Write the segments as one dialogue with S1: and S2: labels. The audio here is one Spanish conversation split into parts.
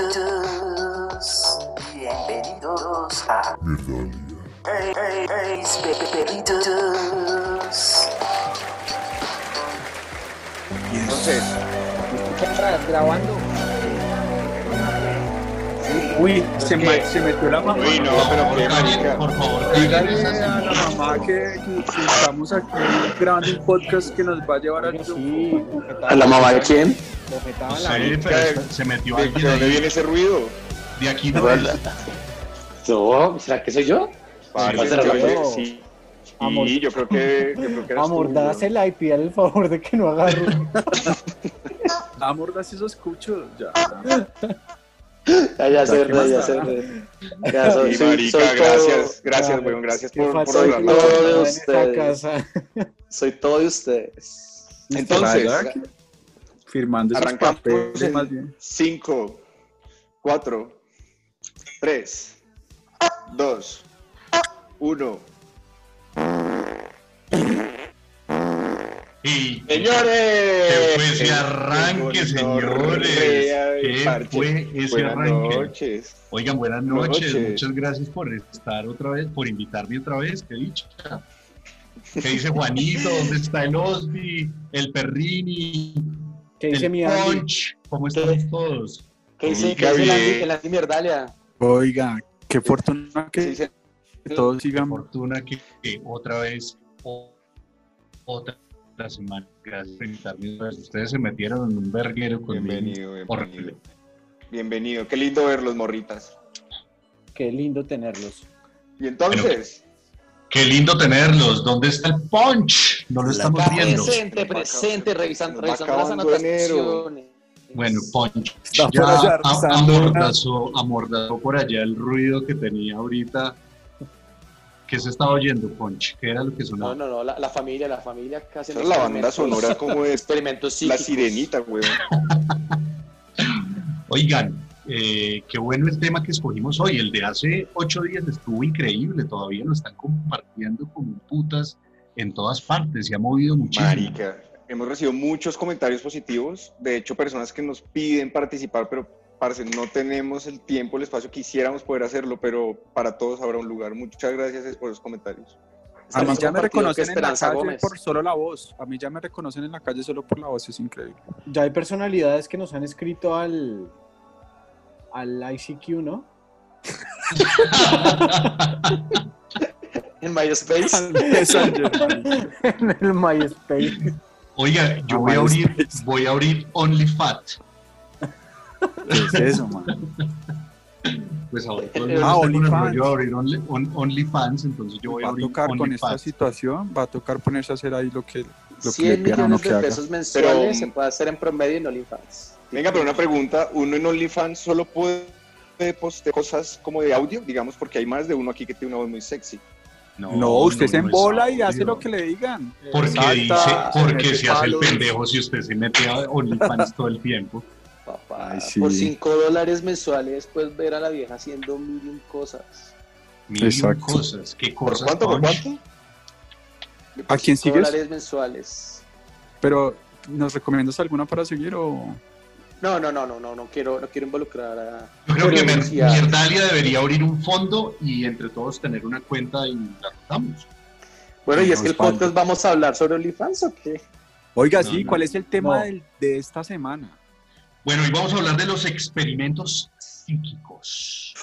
S1: Perritos, bienvenidos a Hey, hey, hey, Perritos.
S2: Entonces,
S3: ¿Estás grabando?
S4: Uy, se, me- se metió la mamá.
S2: uy, no, pero qué marica.
S5: Por favor,
S4: Dígale a la mamá que, que- estamos aquí grabando un podcast que nos va a llevar triunfo.
S3: sí,
S6: ¿A la mamá de quién?
S3: Bofetada
S5: No
S3: en la
S5: sé,
S2: marica,
S5: pero esta- se metió
S2: ¿De,
S5: alguien
S2: de dónde viene ese ruido?
S5: De aquí no es.
S6: No, ¿será que soy yo? Sí,
S2: yo creo que
S3: pero-
S2: sí.
S3: Amor.
S2: Sí, yo creo que, yo creo que tú,
S3: y pídale el favor de que no haga ruido.
S4: Amor, das esos cuchos. Ya.
S6: Ya, ya sé,
S4: ¿qué más
S6: ya
S4: da?
S6: sé. Ya soy,
S2: Sí,
S6: soy,
S2: marica,
S6: soy todo,
S2: gracias, gracias,
S3: Claro,
S2: weón, gracias por, por hablarlo.
S6: todo de ustedes. soy todo de ustedes.
S2: Entonces,
S4: ¿Verdad que- Firmando esos
S2: arrancamos
S4: papeles más
S2: en
S4: bien.
S2: 5, 4, 3, 2, 1.
S5: Y
S2: ¡Señores!
S5: ¿Qué fue ese arranque, señores? ¿Qué fue ese
S2: Buenas
S5: arranque?
S2: noches.
S5: Oigan, buenas noches.
S2: Noches.
S5: Muchas gracias por estar otra vez, por invitarme otra vez. Qué dicha. ¿Qué dice Juanito? ¿Dónde está el Osby? El Perrini.
S3: ¿Qué dice
S5: el
S3: mi Andy?
S5: Punch. ¿Cómo estamos todos?
S6: ¿Qué dice, qué dice el
S2: bien.
S6: Andy, el Andy Mierdalia?
S4: Oiga, qué fortuna
S2: Sí,
S4: que
S2: sí.
S4: todos
S5: Qué
S4: sigan.
S5: fortuna que, que otra vez, o- otra semana. Gracias por invitarme. Ustedes se metieron en un verguero conmigo.
S2: Bienvenido,
S5: Horrible.
S2: bienvenido. Bienvenido. Qué lindo verlos, morritas.
S3: Qué lindo tenerlos.
S2: Y entonces,
S5: Qué lindo tenerlos. ¿Dónde está el punch? No lo estamos viendo.
S6: presente, presente, revisando, revisando las anotaciones.
S5: Bueno, Punch ya
S4: allá
S5: amordazó, amordazó por allá el ruido que tenía ahorita. ¿Qué se estaba oyendo, Punch? ¿Qué era lo que
S6: No,
S5: sonaba?
S6: no, no, la, la familia, la familia casi
S2: es la banda sonora como de
S6: experimentos
S2: la
S6: psíquicos.
S2: sirenita, weón.
S5: Oigan, eh, qué bueno el tema que escogimos hoy. El de hace ocho días estuvo increíble. Todavía lo están compartiendo como putas en todas partes. Se ha movido muchísimo.
S2: Marica, hemos recibido muchos comentarios positivos. De hecho, personas que nos piden participar, pero parce, no tenemos el tiempo, el espacio. Quisiéramos poder hacerlo, pero para todos habrá un lugar. Muchas gracias por los comentarios.
S4: A mí ya me reconocen en la calle
S6: Gómez.
S4: por solo la voz. A mí ya me reconocen en la calle solo por la voz, es increíble.
S3: Ya hay personalidades que nos han escrito al, al ICQ, ¿no?
S6: En MySpace.
S4: Messenger.
S3: en el MySpace.
S5: Oiga, yo
S4: Ah,
S5: voy a abrir, voy a abrir OnlyFat.
S4: ¿Qué es eso, man?
S5: Pues ahora todo el
S6: Ah,
S4: OnlyFans.
S5: rollo de abrir Only- on- OnlyFans, entonces yo voy a
S4: Va a
S5: abrir
S4: tocar con esta
S5: OnlyFans.
S4: situación, va a tocar ponerse a hacer ahí lo que, lo que le
S6: 100
S4: pidan a uno
S6: millones
S4: que
S6: de
S4: haga.
S6: pesos mensuales
S2: Pero-
S6: se puede hacer en promedio en OnlyFans.
S2: Venga, pero una pregunta. ¿Uno en OnlyFans solo puede postear cosas como de audio? Digamos, porque hay más de uno aquí que tiene una voz muy sexy.
S4: No, usted se
S5: no
S4: embola y hace lo que le digan.
S5: Porque
S4: Salta,
S5: dice,
S4: se
S5: porque se hace el pendejo si usted se mete a OnlyFans todo el tiempo.
S6: Papá,
S4: Ay, sí.
S6: por 5 dólares mensuales puedes ver a la vieja haciendo mil y un cosas.
S5: Mil
S4: Exacto.
S5: cosas. ¿Qué
S2: ¿Por
S5: cosas?
S2: cuánto? ¿Por cuánto?
S4: ¿A quién
S6: Cinco
S4: sigues?
S6: dólares mensuales.
S4: Pero, ¿nos recomiendas alguna para seguir o...?
S6: No, no, no, no, no, no quiero, no quiero involucrar a.
S5: Yo creo que. Mierdalia debería abrir un fondo y entre todos tener una cuenta y la rotamos.
S6: Bueno, y es que el podcast vamos a hablar sobre OnlyFans o qué?
S4: Oiga,
S5: No,
S4: sí,
S5: no,
S4: ¿cuál es el tema
S3: no.
S4: del- de esta semana?
S5: Bueno, y vamos a hablar de los experimentos psíquicos.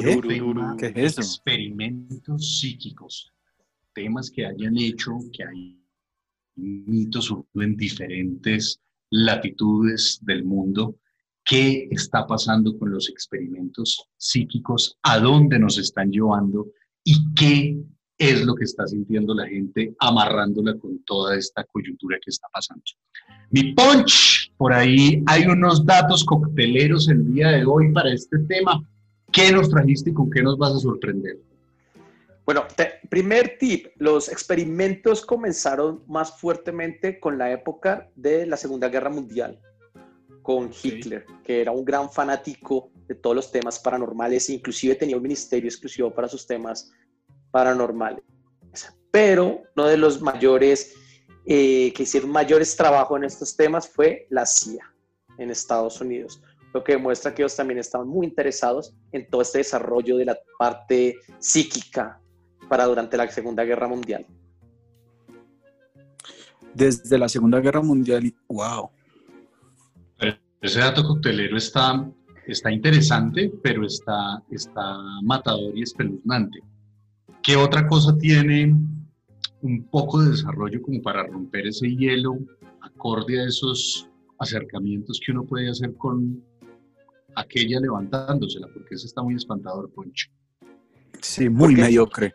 S4: ¿Qué?
S5: Tema
S4: ¿Qué es eso?
S5: Experimentos psíquicos. Temas que hayan hecho, que hay mitos en diferentes latitudes del mundo. ¿Qué está pasando con los experimentos psíquicos? ¿A dónde nos están llevando? ¿Y qué es lo que está sintiendo la gente amarrándola con toda esta coyuntura que está pasando? Mi punch, por ahí hay unos datos cocteleros el día de hoy para este tema. ¿Qué nos trajiste y con qué nos vas a sorprender?
S6: Bueno, te- primer tip, los experimentos comenzaron más fuertemente con la época de la Segunda Guerra Mundial, con Hitler, que era un gran fanático de todos los temas paranormales, inclusive tenía un ministerio exclusivo para sus temas paranormales. Pero uno de los mayores eh, que hicieron mayores trabajos en estos temas fue la CIA en Estados Unidos, lo que demuestra que ellos también estaban muy interesados en todo este desarrollo de la parte psíquica para durante la Segunda Guerra Mundial.
S4: Desde la Segunda Guerra Mundial, y- wow.
S5: Ese dato coctelero está, está interesante, pero está, está matador y espeluznante. ¿Qué otra cosa tiene un poco de desarrollo como para romper ese hielo acorde a esos acercamientos que uno puede hacer con aquella levantándosela? Porque ese está muy espantador, Poncho.
S4: Sí, muy mediocre.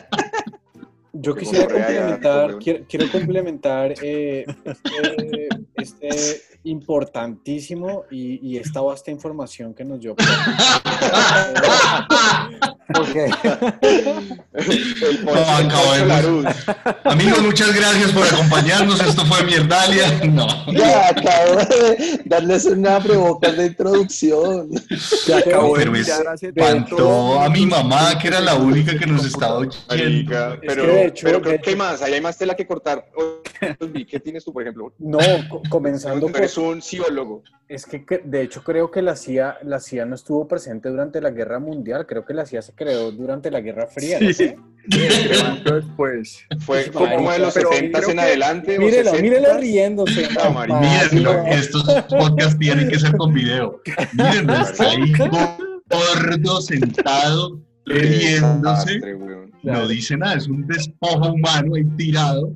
S3: Yo quisiera complementar, quiero, quiero complementar eh, este, este importantísimo y, y esta vasta información que nos dio.
S2: El
S5: No. Amigos, muchas gracias por acompañarnos. Esto fue Mierdalia. No.
S6: Ya, acabo de darles una abrebocas de introducción.
S4: Se acabó de
S5: pero es
S4: mirar hacia
S5: espantó a mi mamá, que era la única que nos estaba oyendo.
S3: Es
S2: pero,
S3: de hecho-
S2: pero creo que hay más, ahí hay más tela que cortar. ¿Qué tienes tú, por ejemplo?
S3: no, co- comenzando por,
S2: eres un psicólogo.
S3: es que de hecho creo que la CIA, la CIA no estuvo presente durante la Guerra Mundial, creo que la CIA se creó durante la Guerra Fría. ¿no?
S4: Sí, después.
S2: Fue
S3: Sí,
S2: como
S3: marica,
S2: de los
S4: pero
S2: 70
S4: creo
S2: en
S4: que-
S2: adelante.
S3: Mírela,
S2: 60s.
S3: mírela riéndose.
S2: No.
S5: Mírenlo, estos podcasts tienen que ser con video. Mírenlo, está ahí gordo, sentado, No dice nada, es un despojo humano ahí tirado.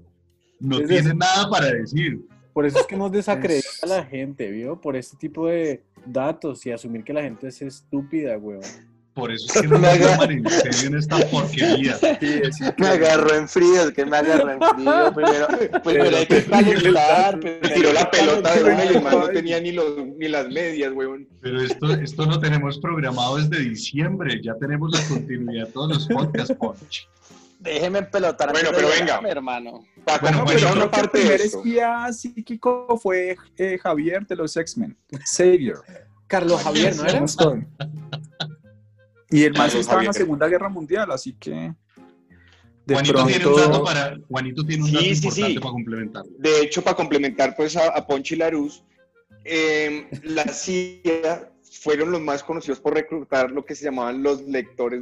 S5: No
S3: Es
S5: tiene
S3: eso.
S5: nada para decir.
S3: Por eso es que nos desacredita a la gente, ¿vio? Por este tipo de datos y asumir que la gente es estúpida, weón.
S5: Por eso es que no me toman en serio en esta porquería.
S4: Sí, es
S6: Me agarró en frío, es que me agarró en frío. Primero, primero hay que calentar.
S2: Me tiró la pelota de una y el man no tenía ni, los, ni las medias, weón.
S5: Pero esto, esto lo tenemos programado desde diciembre. Ya tenemos la continuidad de todos los podcasts, Ponch.
S6: Déjeme pelotar.
S2: Bueno, pero venga.
S6: llorarme, hermano.
S2: Para
S5: Bueno,
S2: bueno,
S5: bueno,
S4: Pero
S5: no
S4: creo que el
S2: parte de
S4: primer
S2: esto.
S4: espía psíquico fue eh, Javier de los X-Men. Xavier.
S3: Carlos Javier, ¿no era?
S4: Y el
S2: Carlos
S4: estaba en la. Segunda Guerra Mundial, así que. De
S5: Juanito tiene un dato para, Juanito tiene un
S2: Sí,
S5: dato
S2: sí,
S5: importante
S2: sí.
S5: para complementarlo.
S2: De hecho, para complementar pues a, a Ponchi Laruz, eh, la CIA fueron los más conocidos por reclutar lo que se llamaban los lectores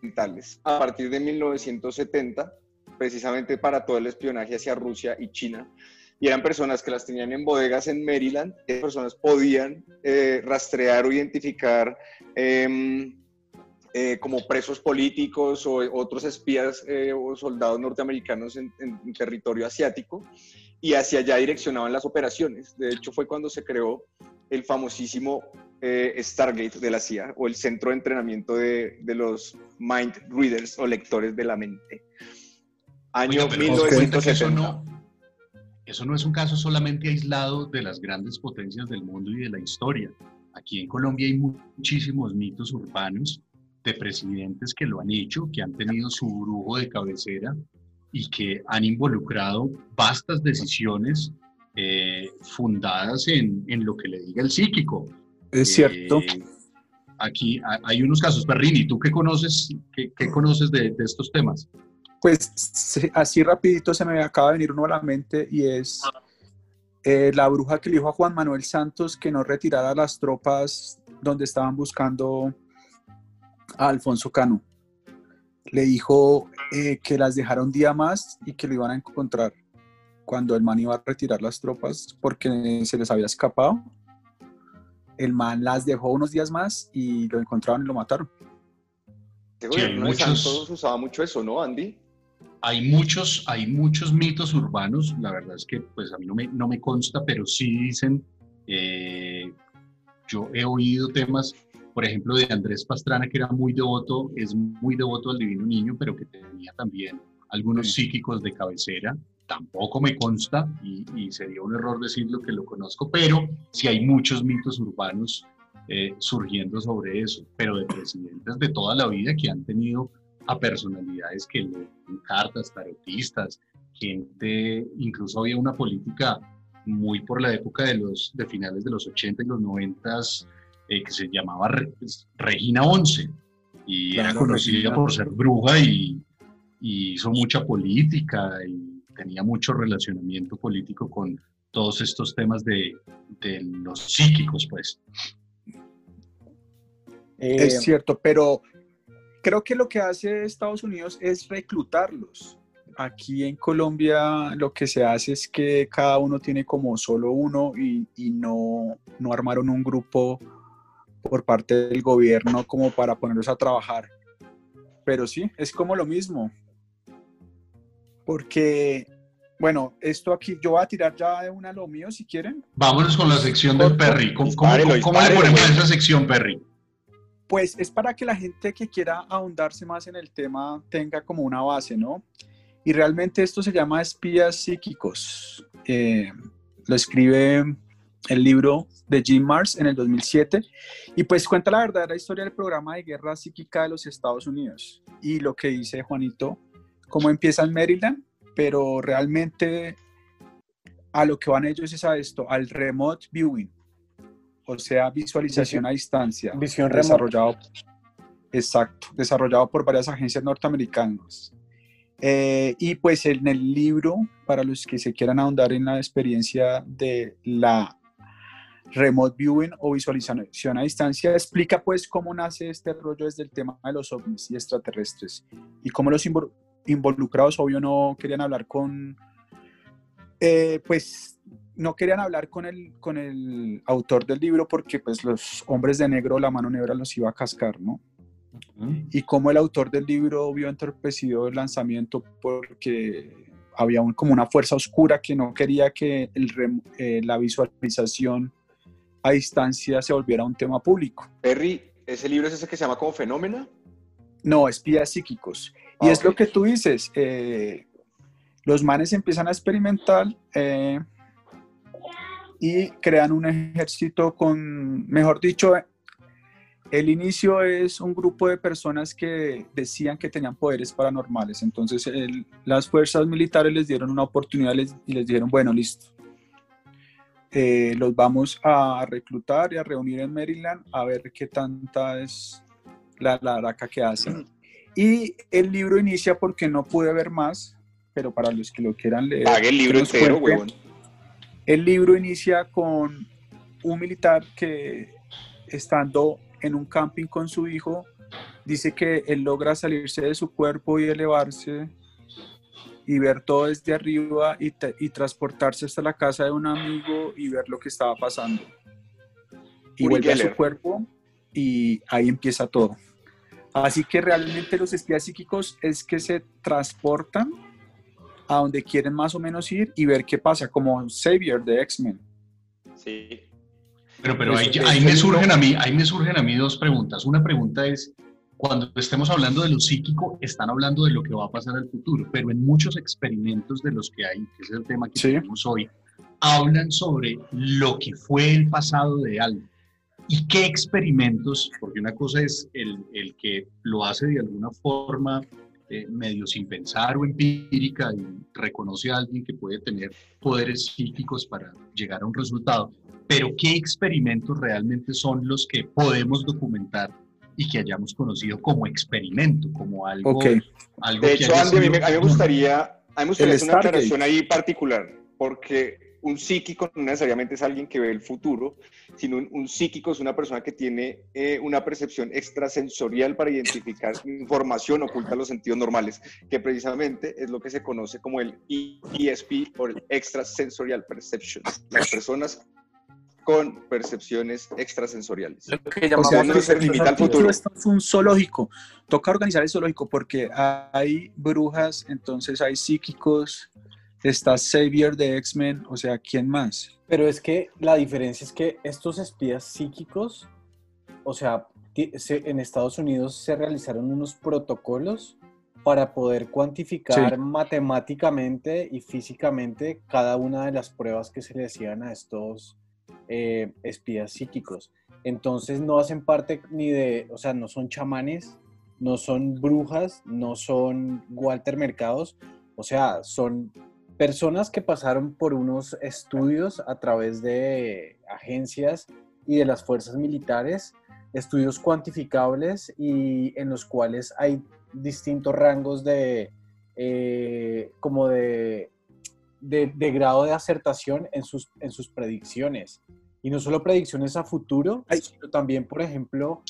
S2: mentales. A partir de 1970, precisamente para todo el espionaje hacia Rusia y China, y eran personas que las tenían en bodegas en Maryland, que personas podían eh, rastrear o identificar em, eh, como presos políticos o otros espías eh, o soldados norteamericanos en, en- en territorio asiático y hacia allá direccionaban las operaciones. De hecho, fue cuando se creó el famosísimo eh, Stargate de la CIA o el centro de entrenamiento de, de los mind readers o lectores de la mente. Año
S5: Oiga, pero ¿se da cuenta que eso
S2: 1970.
S5: no, eso no es un caso solamente aislado de las grandes potencias del mundo y de la historia. Aquí en Colombia hay muchísimos mitos urbanos de presidentes que lo han hecho, que han tenido su brujo de cabecera y que han involucrado vastas decisiones eh, fundadas en, en lo que le diga el psíquico.
S4: Es cierto.
S5: Eh, aquí ha- hay unos casos. Perrini, ¿tú qué conoces, qué, qué conoces de, de estos temas?
S4: Pues se- así rapidito se me acaba de venir uno a la mente y es eh, la bruja que le dijo a Juan Manuel Santos que no retirara las tropas donde estaban buscando a Alfonso Cano. Le dijo eh, que las dejara un día más y que lo iban a encontrar cuando el man iba a retirar las tropas porque se les había escapado. El man las dejó unos días más y lo encontraron y lo mataron.
S5: Sí, muchos-
S2: Santos usaba mucho eso, ¿no, Andy?
S5: Hay muchos, hay muchos mitos urbanos, la verdad es que pues a mí no me, no me consta, pero sí dicen, eh, yo he oído temas, por ejemplo, de Andrés Pastrana, que era muy devoto, es muy devoto al Divino Niño, pero que tenía también algunos psíquicos de cabecera, tampoco me consta y, y sería un error decirlo que lo conozco, pero sí hay muchos mitos urbanos eh, surgiendo sobre eso, pero de presidentes de toda la vida que han tenido a personalidades que leen cartas, tarotistas, gente, incluso había una política muy por la época de los de finales de los 80 y los 90 eh, que se llamaba Re- Regina 11 y era conocida
S4: Regina.
S5: por ser bruja y, y hizo mucha política y tenía mucho relacionamiento político con, todos estos temas de, de los psíquicos, pues.
S4: Eh, es cierto, pero creo que lo que hace Estados Unidos es reclutarlos. Aquí en Colombia lo que se hace es que cada uno tiene como solo uno y, y no, no armaron un grupo por parte del gobierno como para ponerlos a trabajar. Pero sí, es como lo mismo. Porque, bueno, esto aquí, yo voy a tirar ya de una lo mío si quieren.
S5: Vámonos con la sección del Perry. ¿Cómo, cómo, cómo le ponemos esa sección, Perry?
S4: Pues es para que la gente que quiera ahondarse más en el tema tenga como una base, ¿no? Y realmente esto se llama espías psíquicos. Eh, lo escribe el libro de Jim Mars en el 2007 y pues cuenta la verdadera historia del programa de guerra psíquica de los Estados Unidos y lo que dice Juanito, cómo empieza en Maryland, pero realmente a lo que van ellos es a esto, al remote viewing, o sea, visualización a distancia.
S3: Visión
S4: desarrollado, exacto, desarrollado por varias agencias norteamericanas. Eh, y pues en el libro, para los que se quieran ahondar en la experiencia de la remote viewing o visualización a distancia, explica pues cómo nace este rollo desde el tema de los ovnis y extraterrestres y cómo los involucrados, obvio, no querían hablar con, eh, pues no querían hablar con el, con el autor del libro porque pues los hombres de negro, la mano negra los iba a cascar, ¿no? Y cómo el autor del libro vio entorpecido el lanzamiento porque había como una fuerza oscura que no quería que el, eh, la visualización a distancia se volviera un tema público.
S2: Perry, ¿ese libro es ese que se llama como Fenómeno?
S4: No, espías psíquicos. Y es lo que tú dices, eh, los manes empiezan a experimentar eh, y crean un ejército con, mejor dicho, el inicio es un grupo de personas que decían que tenían poderes paranormales. Entonces las fuerzas militares les dieron una oportunidad y les dijeron, bueno, listo, eh, los vamos a reclutar y a reunir en Maryland a ver qué tanta es la laraca que hacen. Y el libro inicia porque no pude ver más, pero para los que lo quieran leer.
S2: el libro entero,
S4: El libro inicia con un militar que estando en un camping con su hijo, dice que él logra salirse de su cuerpo y elevarse y ver todo desde arriba y, y, transportarse hasta la casa de un amigo y ver lo que estaba pasando. Y vuelve a su cuerpo y ahí empieza todo. Así que realmente los espías psíquicos es que se transportan a donde quieren más o menos ir y ver qué pasa, como Xavier de X-Men.
S2: Sí.
S5: Pero, pero ahí, ahí, me surgen a mí, ahí me surgen a mí dos preguntas. Una pregunta es, cuando estemos hablando de lo psíquico, están hablando de lo que va a pasar al futuro, pero en muchos experimentos de los que hay, que es el tema que tenemos hoy, hablan sobre lo que fue el pasado de algo. ¿Y qué experimentos? Porque una cosa es el, el que lo hace de alguna forma eh, medio sin pensar o empírica y reconoce a alguien que puede tener poderes psíquicos para llegar a un resultado. Pero ¿qué experimentos realmente son los que podemos documentar y que hayamos conocido como experimento, como algo, algo
S2: de hecho, Andy, a mí, me, gustaría, a mí me gustaría hacer una aclaración ahí particular, porque un psíquico no necesariamente es alguien que ve el futuro, sino un, psíquico es una persona que tiene eh, una percepción extrasensorial para identificar información oculta a los sentidos normales, que precisamente es lo que se conoce como el ESP o el Extrasensorial Perception. Las personas con percepciones extrasensoriales.
S4: Lo que llamamos o sea, no se limita al futuro. Esto es un zoológico. Toca organizar el zoológico porque hay brujas, entonces hay psíquicos, está Xavier de X-Men, o sea, ¿quién más?
S3: Pero es que la diferencia es que estos espías psíquicos, o sea, en Estados Unidos se realizaron unos protocolos para poder cuantificar matemáticamente y físicamente cada una de las pruebas que se le hacían a estos eh, espías psíquicos. Entonces no hacen parte ni de, o sea, no son chamanes, no son brujas, no son Walter Mercados, o sea, son personas que pasaron por unos estudios a través de agencias y de las fuerzas militares, estudios cuantificables y en los cuales hay distintos rangos de, eh, como de de, de grado de acertación en sus, en sus predicciones. Y no solo predicciones a futuro, sino también, por ejemplo,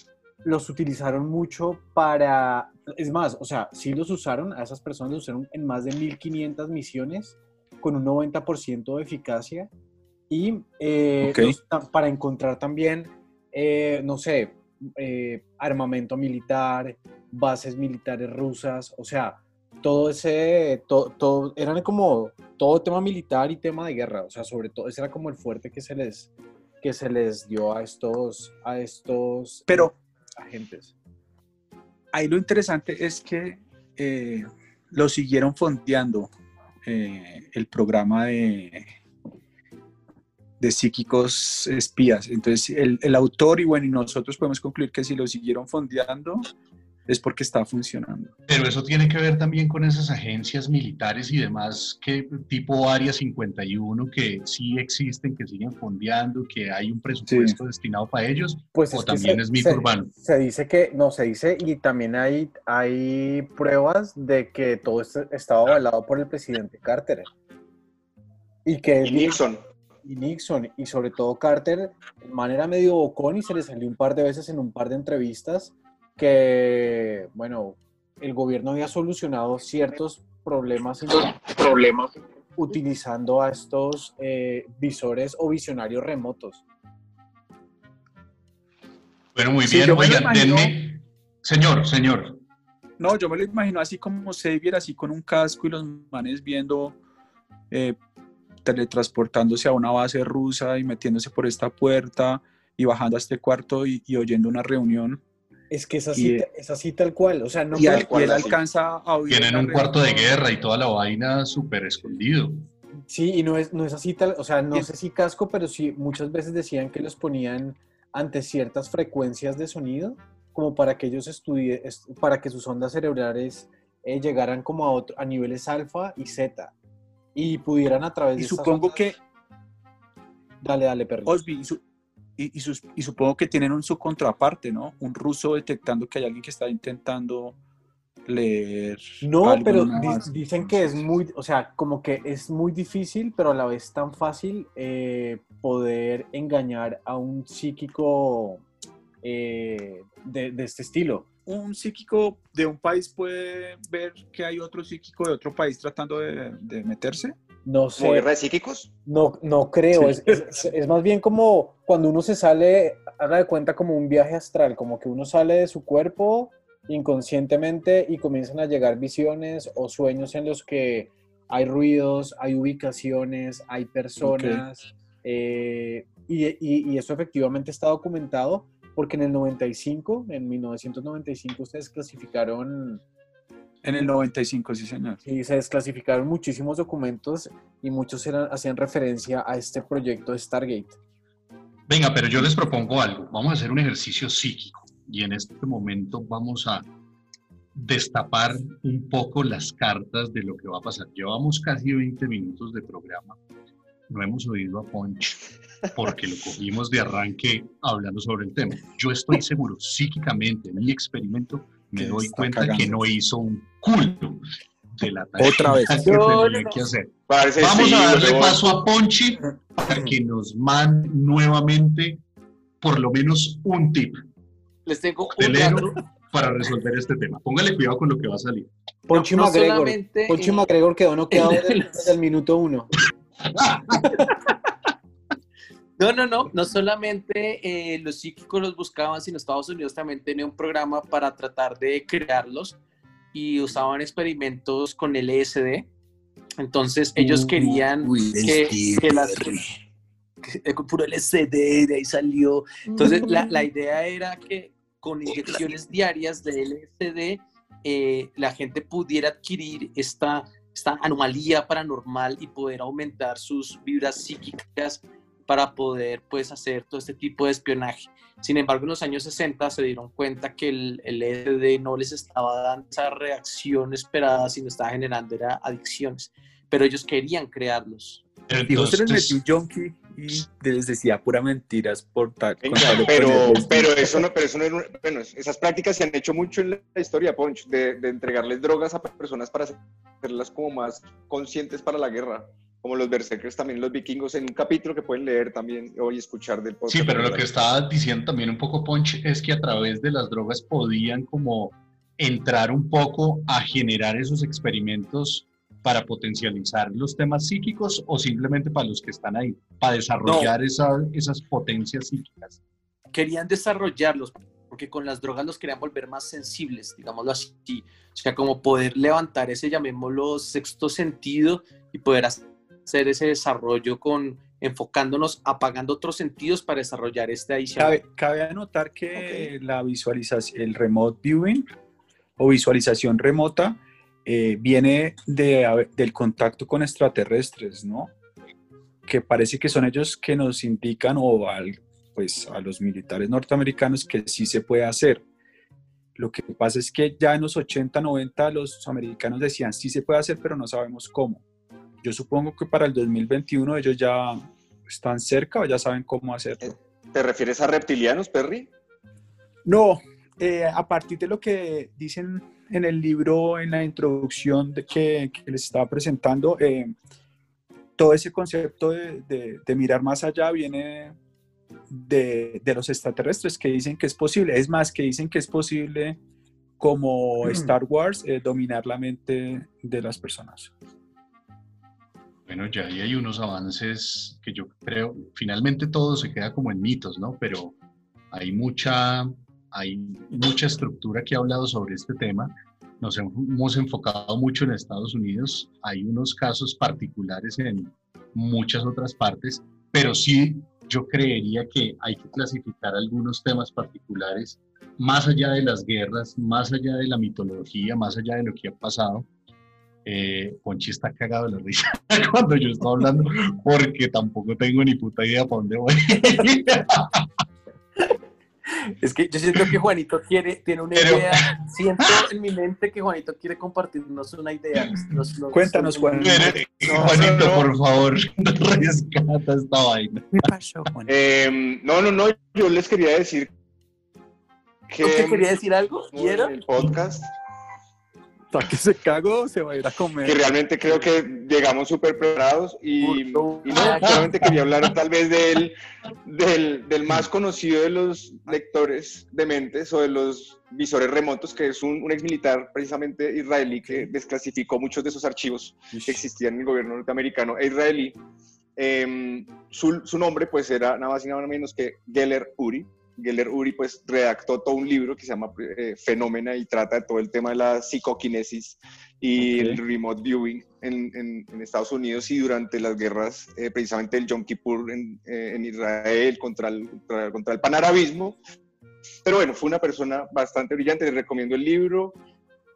S3: los utilizaron mucho para, es más, o sea, sí los usaron, a esas personas los usaron en más de 1500 misiones con un 90% de eficacia y eh, los- ta- para encontrar también, eh, no sé, eh, armamento militar, bases militares rusas, o sea, todo ese, to- todo, eran como todo tema militar y tema de guerra, o sea, sobre todo, ese era como el fuerte que se les, que se les dio a estos, a estos
S4: Pero
S3: agentes.
S4: ahí lo interesante es que eh, lo siguieron fondeando eh, el programa de, de psíquicos espías. Entonces, el, el autor y bueno, y nosotros podemos concluir que si lo siguieron fondeando es porque está funcionando.
S5: Pero eso tiene que ver también con esas agencias militares y demás, que tipo Área 51, que sí existen, que siguen fondeando, que hay un presupuesto destinado para ellos,
S3: Pues
S5: o
S3: es
S5: también
S3: se-
S5: es mito
S3: se-
S5: urbano.
S3: Se dice que, no, se dice, y también hay, hay pruebas de que todo esto estaba avalado por el presidente Carter. Y que
S2: Y Nixon.
S3: y Nixon, y sobre todo Carter, el man era medio bocón y se le salió un par de veces en un par de entrevistas que, bueno, el gobierno había solucionado ciertos problemas, problemas utilizando a estos eh, visores o visionarios remotos.
S5: Bueno, muy bien, oigan,
S4: imagino-
S5: denme... Señor, señor,
S4: No, yo me lo imagino así como Xavier, así con un casco y los manes viendo, eh, teletransportándose a una base rusa y metiéndose por esta puerta y bajando a este cuarto y, y oyendo una reunión.
S3: Es que es
S4: Y,
S3: así, es así tal cual. O sea, no
S4: y, al- y
S2: cual,
S4: él
S2: así.
S4: alcanza a oír.
S5: tienen un cuarto de guerra y toda la vaina súper escondido.
S3: Sí, y no es, no es así tal, o sea, no
S4: Y-
S3: sé si casco, pero sí muchas veces decían que los ponían ante ciertas frecuencias de sonido, como para que ellos estudien, es- para que sus ondas cerebrales eh, llegaran como a, otro- a niveles alfa y zeta y pudieran a través de
S4: Y supongo
S3: ondas-
S4: que,
S3: Dale, dale, perro.
S4: Osby, y, su- y- y sus- y supongo que tienen un su contraparte, ¿no? Un ruso detectando que hay alguien que está intentando leer.
S3: No, pero di- dicen que es muy, o sea, como que es muy difícil, pero a la vez tan fácil eh, poder engañar a un psíquico eh, de, de este estilo.
S4: un psíquico de un país puede ver que hay otro psíquico de otro país tratando de, de meterse.
S3: No
S2: ¿Como
S3: sé,
S2: guerra de psíquicos?
S3: no, no creo.
S4: Sí.
S3: Es, es- es más bien como cuando uno se sale, haga de cuenta como un viaje astral, como que uno sale de su cuerpo inconscientemente y comienzan a llegar visiones o sueños en los que hay ruidos, hay ubicaciones, hay personas. eh, y, y- y eso efectivamente está documentado porque en el 95, en 1995, ustedes clasificaron
S4: En el 95, sí, señor.
S3: y se desclasificaron muchísimos documentos y muchos eran, hacían referencia a este proyecto de Stargate.
S5: Venga, pero yo les propongo algo. Vamos a hacer un ejercicio psíquico y en este momento vamos a destapar un poco las cartas de lo que va a pasar. Llevamos casi 20 minutos de programa. No hemos oído a Ponch porque lo cogimos de arranque hablando sobre el tema. Yo estoy seguro, psíquicamente, en mi experimento, me
S4: Que
S5: doy cuenta que
S4: cagando.
S5: no hizo un culo de la tarea
S4: Otra vez.
S5: que
S6: No,
S5: tenía
S6: no,
S5: que hacer.
S2: Parece
S5: Vamos
S2: sí,
S5: a darle paso a Ponchi para que nos mande nuevamente por lo menos un tip
S6: Les tengo un dato.
S5: para resolver este tema. Póngale cuidado con lo que va a salir.
S3: Poncho
S6: no
S3: McGregor. Poncho
S6: eh,
S3: McGregor quedó noqueado
S6: en
S3: desde,
S6: los-
S3: desde el minuto uno.
S6: No, no, no, no solamente eh, los psíquicos los buscaban, sino Estados Unidos también tenía un programa para tratar de crearlos y usaban experimentos con LSD. Entonces ellos querían que, que las... que- con puro LSD, de ahí salió. Entonces la, la idea era que con inyecciones diarias de LSD eh, la gente pudiera adquirir esta, esta anomalía paranormal y poder aumentar sus vibras psíquicas para poder pues hacer todo este tipo de espionaje. Sin embargo, en los años 60 se dieron cuenta que el, el LSD no les estaba dando esa reacción esperada, sino estaba generando era adicciones. Pero ellos querían crearlos.
S4: Dijo, se les
S5: Entonces,
S4: metió un junkie y les decía pura mentiras por tal.
S2: pero, pero eso no, pero eso no es un- bueno, esas prácticas se han hecho mucho en la historia, Ponch, de, de entregarles drogas a personas para hacerlas como más conscientes para la guerra. Como los berserkers también, los vikingos, en un capítulo que pueden leer también hoy escuchar del podcast.
S5: Sí, pero lo que estaba diciendo también un poco Ponch es que a través de las drogas podían como entrar un poco a generar esos experimentos para potencializar los temas psíquicos o simplemente para los que están ahí, para desarrollar esas potencias psíquicas.
S6: Querían desarrollarlos porque con las drogas los querían volver más sensibles, digámoslo así. O sea, como poder levantar ese, llamémoslo, sexto sentido y poder hacer hacer ese desarrollo con enfocándonos, apagando otros sentidos para desarrollar este adición.
S4: Cabe, cabe anotar que la visualización, el remote viewing o visualización remota eh, viene de, del contacto con extraterrestres, ¿no? Que parece que son ellos que nos indican o al, pues, a los militares norteamericanos que sí se puede hacer. Lo que pasa es que ya en los 80, 90 los americanos decían sí se puede hacer, pero no sabemos cómo yo supongo que para el 2021 ellos ya están cerca o ya saben cómo hacerlo.
S2: ¿Te refieres a reptilianos, Perry?
S4: No, eh, a partir de lo que dicen en el libro, en la introducción de que, les estaba presentando, eh, todo ese concepto de, mirar más allá viene de, los extraterrestres que dicen que es posible. Es más, que dicen que es posible como Star Wars eh, dominar la mente de las personas.
S5: Bueno, ya ahí hay unos avances que yo creo, finalmente todo se queda como en mitos, ¿no? Pero hay mucha, hay mucha estructura que ha hablado sobre este tema. Nos hemos enfocado mucho en Estados Unidos. Hay unos casos particulares en muchas otras partes, pero sí yo creería que hay que clasificar algunos temas particulares más allá de las guerras, más allá de la mitología, más allá de lo que ha pasado, eh, Ponchi está cagado de la risa cuando yo estoy hablando, porque tampoco tengo ni puta idea para dónde voy.
S6: Es que yo siento que Juanito quiere, tiene una idea, siento en mi mente que Juanito quiere compartirnos una idea.
S4: Cuéntanos,
S5: Juanito. Juanito, por favor, rescata esta vaina.
S3: ¿Qué pasó,
S2: Juanito? Eh, no, no, no, yo les quería decir
S6: que... ¿Usted quería decir algo?
S2: ¿Y era? El podcast
S4: ¿Para que se cagó se va a ir a comer?
S2: Que realmente creo que llegamos súper preparados y, no, solamente quería hablar tal vez del, del, del, más conocido de los lectores de mentes o de los visores remotos, que es un, un ex militar precisamente israelí que desclasificó muchos de esos archivos que existían en el gobierno norteamericano e israelí. Em, su, su, nombre pues era nada más y nada menos que Geller Uri, Geller Uri pues redactó todo un libro que se llama eh, Fenómena y trata de todo el tema de la psicoquinesis y el remote viewing en, en, Estados Unidos y durante las guerras eh, precisamente el Yom Kippur en, eh, en Israel contra el, contra, contra el panarabismo. Pero bueno, fue una persona bastante brillante, les recomiendo el libro.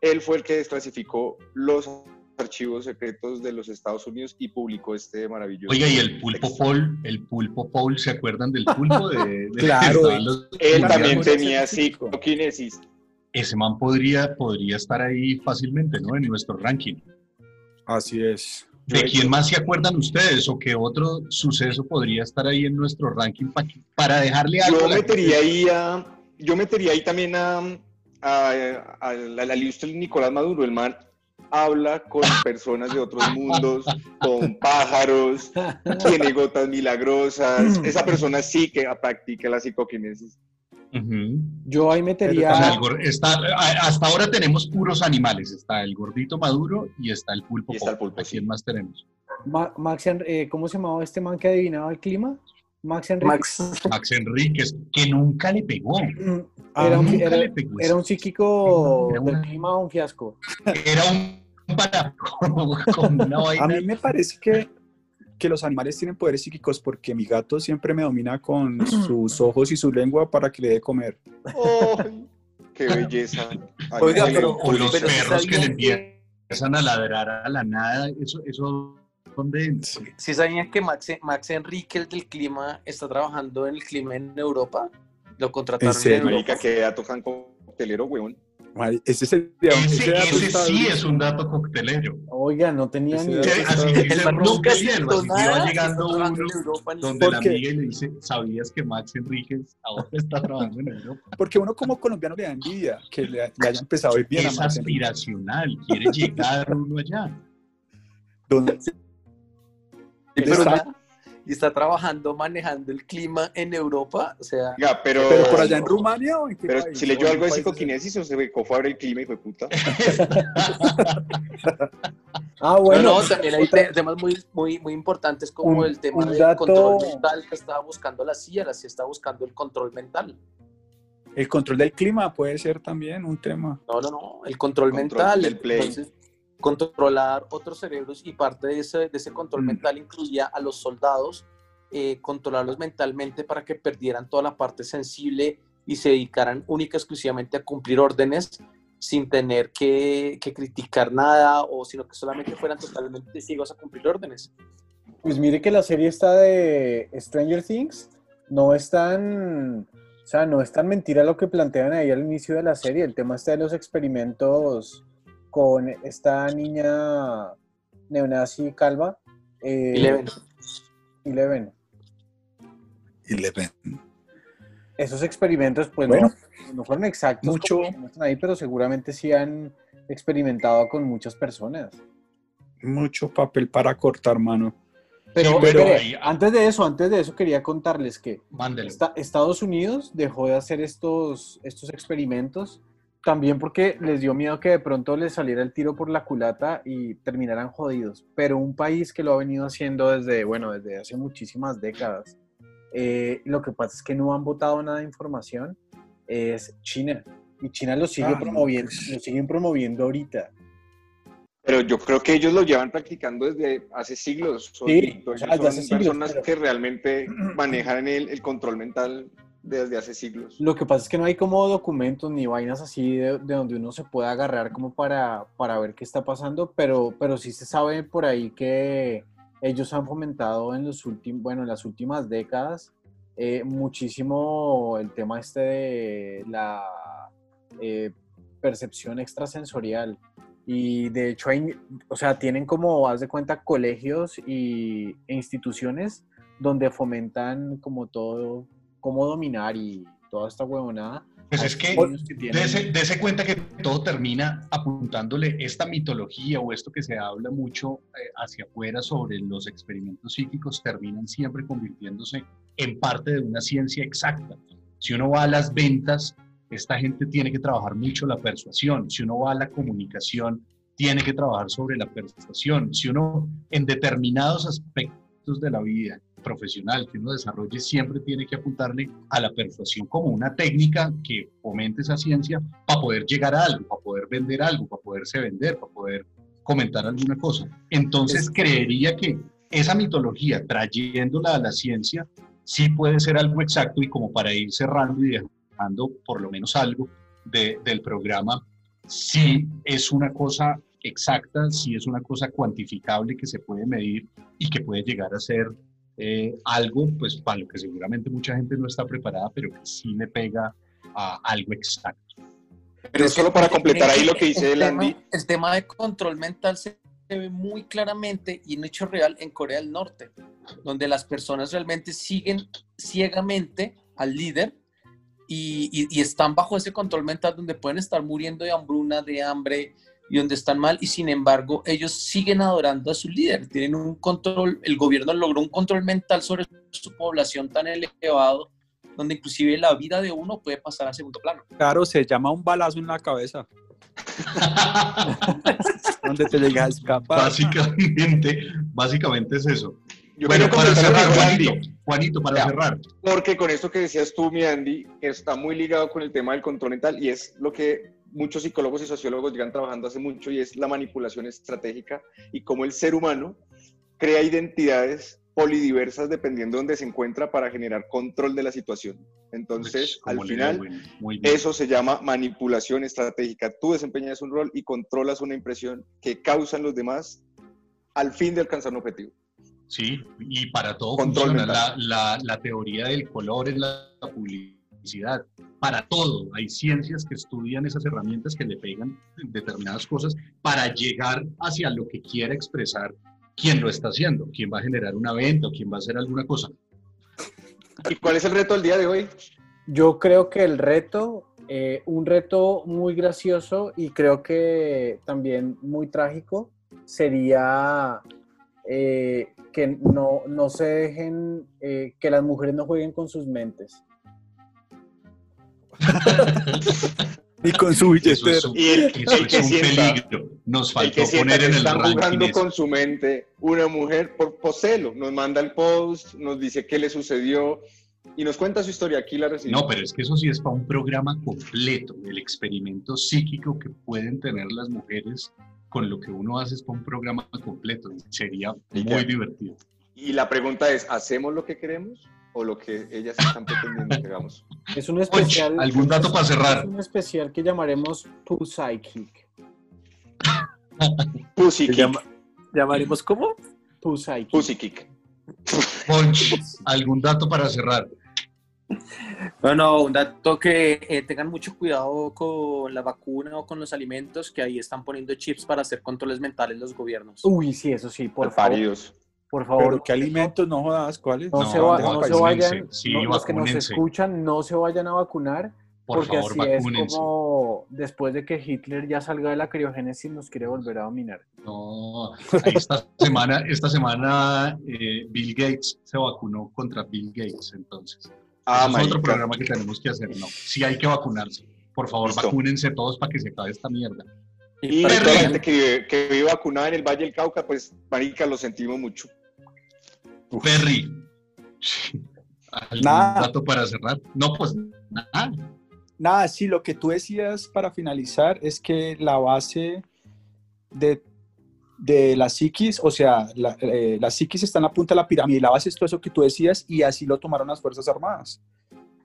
S2: Él fue el que desclasificó los archivos secretos de los Estados Unidos y publicó este maravilloso.
S5: Oiga, y el pulpo Paul, el pulpo Paul, ¿se acuerdan del pulpo? De,
S2: claro, él también tenía psicoquinesis.
S5: Ese man podría, podría estar ahí fácilmente, ¿no? En nuestro ranking.
S4: Así es.
S5: ¿De quién más se acuerdan ustedes o qué otro suceso podría estar ahí en nuestro ranking para dejarle algo?
S2: Yo metería ahí a, yo metería ahí también a, a, a, la lista Nicolás Maduro, el man habla con personas de otros mundos, con pájaros, tiene gotas milagrosas. Esa persona sí que practica la psicoquinesis.
S3: Yo ahí metería.
S5: hasta ahora tenemos puros animales. Está el gordito maduro y está el pulpo.
S2: Y está el pulpo
S5: ¿Quién más tenemos?
S3: Max, eh, ¿cómo se llamaba este man que adivinaba el clima? Max Enríquez.
S5: Max, Enríquez, que nunca le pegó.
S3: Mm, era, un, era, un, psíquico del clima, un fiasco.
S5: Era un para
S4: A mí me parece que, que los animales tienen poderes psíquicos porque mi gato siempre me domina con sus ojos y su lengua para que le dé comer.
S2: ¡Qué belleza!
S5: Oiga, pero, o los perros que le empiezan a ladrar a la nada, eso, eso ¿dónde?
S6: Sí. ¿Sí sabían que Max, Max Enrique, el del clima, está trabajando en el clima en Europa? Lo contrataron
S2: en, en Europa. que dato tan coctelero, weón.
S5: Ese, es el, ese, ese sí es un dato coctelero.
S3: Oiga, no tenía ni
S5: idea. Así nunca cierto, va llegando uno donde la amiga le dice, ¿sabías que Max Enríquez ahora está trabajando en Europa?
S4: Porque uno como colombiano le da envidia que le, haya empezado a ir bien
S5: es a aspiracional, quiere llegar uno allá.
S6: Y está trabajando manejando el clima en Europa, o sea...
S2: pero,
S4: pero por allá en Rumania o en
S2: qué Pero si leyó algo de psicoquinesis o se becó fue el clima y fue puta.
S6: ah, bueno. No, también hay temas muy, muy, muy importantes como el tema del control mental que estaba buscando la CIA, la CIA está buscando el control mental.
S4: El control del clima puede ser también un tema.
S6: No, no, no, el control, mental. El play controlar otros cerebros y parte de ese, de ese control mm. mental incluía a los soldados, eh, controlarlos mentalmente para que perdieran toda la parte sensible y se dedicaran única y exclusivamente a cumplir órdenes sin tener que, que, criticar nada o sino que solamente fueran totalmente ciegos a cumplir órdenes.
S3: Pues mire que la serie está de Stranger Things no es tan, o sea, no es tan mentira lo que plantean ahí al inicio de la serie. El tema está de los experimentos con esta niña neonazi calva.
S6: Eh, Eleven.
S3: Eleven.
S4: Eleven.
S3: Esos experimentos, pues no, fueron exactos, mucho, ahí, pero seguramente sí han experimentado con muchas personas.
S4: Mucho papel para cortar mano.
S3: Pero, antes de eso, antes de eso quería contarles que Estados Unidos dejó de hacer estos, estos experimentos también porque les dio miedo que de pronto les saliera el tiro por la culata y terminaran jodidos. Pero un país que lo ha venido haciendo desde, bueno, desde hace muchísimas décadas, eh, lo que pasa es que no han votado nada de información, es China. Y China lo sigue, ah, promoviendo, pues. lo siguen promoviendo ahorita.
S2: Pero yo creo que ellos lo llevan practicando desde hace siglos.
S3: sí,
S2: son personas que realmente manejan el, el control mental desde hace siglos.
S3: Lo que pasa es que no hay como documentos ni vainas así de, donde uno se pueda agarrar como para, para ver qué está pasando, pero, pero sí se sabe por ahí que ellos han fomentado en los últimos, bueno, en las últimas décadas eh, muchísimo el tema este de la eh, percepción extrasensorial. Y de hecho, hay, o sea, tienen como, haz de cuenta, colegios y, e instituciones donde fomentan como todo cómo dominar y toda esta huevonada.
S5: Pues es que, que dése, cuenta que todo termina apuntándole esta mitología o esto que se habla mucho eh, hacia afuera sobre los experimentos psíquicos, terminan siempre convirtiéndose en parte de una ciencia exacta. Si uno va a las ventas, esta gente tiene que trabajar mucho la persuasión. Si uno va a la comunicación, tiene que trabajar sobre la persuasión. Si uno en determinados aspectos de la vida profesional que uno desarrolle siempre tiene que apuntarle a la persuasión como una técnica que fomente esa ciencia para poder llegar a algo, para poder vender algo, para poderse vender, para poder comentar alguna cosa. Entonces creería que esa mitología, trayéndola a la ciencia, sí puede ser algo exacto y como para ir cerrando y dejando por lo menos algo del programa, sí es una cosa exacta, sí es una cosa cuantificable que se puede medir y que puede llegar a ser eh, algo, pues para lo que seguramente mucha gente no está preparada, pero que sí le pega a algo exacto.
S2: Pero solo para completar ahí lo que dice el, Andy.
S6: el tema de control mental se ve muy claramente y en hecho real en Corea del Norte, donde las personas realmente siguen ciegamente al líder y, y, están bajo ese control mental donde pueden estar muriendo de hambruna, de hambre, y donde están mal y sin embargo ellos siguen adorando a su líder, tienen un control, el gobierno logró un control mental sobre su población tan elevado donde inclusive la vida de uno puede pasar a segundo plano.
S4: Claro, se llama un balazo en la cabeza. donde te llega a escapar.
S5: Básicamente, básicamente es eso. bueno, para cerrar, Juanito, Juanito, para cerrar.
S2: Porque con esto que decías tú, mi Andy, está muy ligado con el tema del control mental y es lo que muchos psicólogos y sociólogos llegan trabajando hace mucho y es la manipulación estratégica y cómo el ser humano crea identidades polidiversas dependiendo de dónde se encuentra para generar control de la situación. Entonces, al final, eso se llama manipulación estratégica. Tú desempeñas un rol y controlas una impresión que causan los demás al fin de alcanzar un objetivo.
S5: Sí, y para todo funciona la, la, la, teoría del color en la publicidad para todo. Hay ciencias que estudian esas herramientas que le pegan determinadas cosas para llegar hacia lo que quiera expresar quien lo está haciendo, quién va a generar una venta o quién va a hacer alguna cosa.
S2: ¿Y cuál es el reto del día de hoy?
S3: Yo creo que el reto, eh, un reto muy gracioso y creo que también muy trágico, sería eh, que no, no se dejen, eh, que las mujeres no jueguen con sus mentes.
S4: Y con su
S5: Eso es un,
S2: Y el-
S5: eso
S2: el que
S5: es un
S2: sienta-
S5: peligro. Nos
S2: El
S5: faltó
S2: que
S5: poner
S2: que
S5: en el
S2: están jugando con su mente una mujer por poselo. Nos manda el post, nos dice qué le sucedió y nos cuenta su historia. Aquí la recibimos.
S5: No, pero es que eso sí es para un programa completo. El experimento psíquico que pueden tener las mujeres con lo que uno hace es para un programa completo. Sería muy divertido.
S2: Y la pregunta es, ¿hacemos lo que queremos o lo que ellas están pretendiendo que hagamos?
S3: Es un
S5: Oye,
S3: especial.
S5: ¿algún dato para
S3: Es
S5: cerrar?
S3: un especial que llamaremos Poo Psychic.
S2: Pussy
S7: ¿Se
S2: kick.
S7: llama- ¿Llamaremos cómo?
S3: Poo Psychic.
S2: Pussy kick.
S5: Ponch, ¿algún dato para cerrar?
S7: Bueno, un dato que eh, tengan mucho cuidado con la vacuna o con los alimentos, que ahí están poniendo chips para hacer controles mentales los gobiernos.
S3: Uy, sí, eso sí, por favor. Por favor.
S4: Pero qué alimentos, no jodas, ¿cuáles?
S3: No,
S5: No,
S3: se, va-
S5: no,
S3: se vayan,
S5: Sí,
S3: no- los que nos escuchan no se vayan a vacunar,
S5: Por
S3: porque
S5: favor,
S3: así
S5: vacúnense.
S3: es como después de que Hitler ya salga de la criogénesis nos quiere volver a dominar.
S5: No, esta semana, esta semana eh, Bill Gates se vacunó contra Bill Gates, entonces.
S2: Ah,
S5: es otro programa que tenemos que hacer, ¿no? Sí hay que vacunarse. Por favor,
S2: Listo.
S5: vacúnense todos para que se acabe esta mierda.
S2: Y
S7: para
S2: toda
S7: que
S2: la gente que vive, que vive vacunada en el Valle del Cauca, pues, marica, lo sentimos mucho.
S5: Perry, ¿algún
S4: Nada.
S5: dato para cerrar? No, pues nada.
S4: Nada, sí, lo que tú decías para finalizar es que la base de, de la psiquis, o sea, la, eh, la psiquis está en la punta de la pirámide la base es todo eso que tú decías y así lo tomaron las Fuerzas Armadas.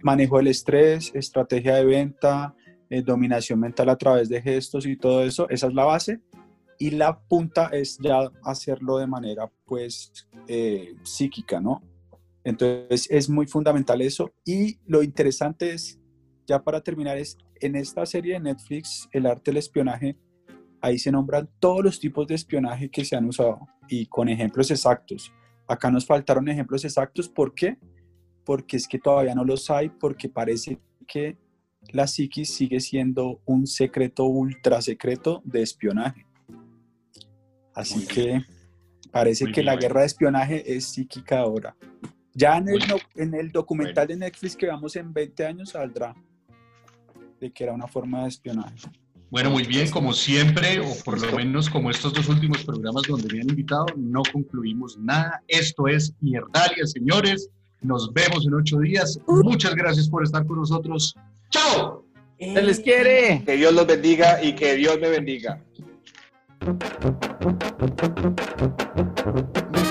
S4: Manejo del estrés, estrategia de venta, eh, dominación mental a través de gestos y todo eso, esa es la base. Y la punta es ya hacerlo de manera, pues, eh, psíquica, ¿no? Entonces es muy fundamental eso. Y lo interesante es ya para terminar, es en esta serie de Netflix, El arte del espionaje, ahí se nombran todos los tipos de espionaje que se han usado y con ejemplos exactos. Acá nos faltaron ejemplos exactos, ¿por qué? Porque es que todavía no los hay, porque parece que la psiquis sigue siendo un secreto ultra secreto de espionaje. Así
S5: Muy
S4: que parece
S5: Muy
S4: que la
S5: bien.
S4: guerra de espionaje es psíquica ahora. Ya en el, en el documental de Netflix que vamos en 20 años saldrá de que era una forma de espionaje.
S5: Bueno, muy bien, como siempre, o por lo menos como estos dos últimos programas donde me han invitado, no concluimos nada. Esto es Mierdalia, señores. Nos vemos en ocho días. Muchas gracias por estar con nosotros. ¡Chao!
S7: ¡Se les quiere!
S2: Que Dios los bendiga y que Dios me bendiga.
S8: Me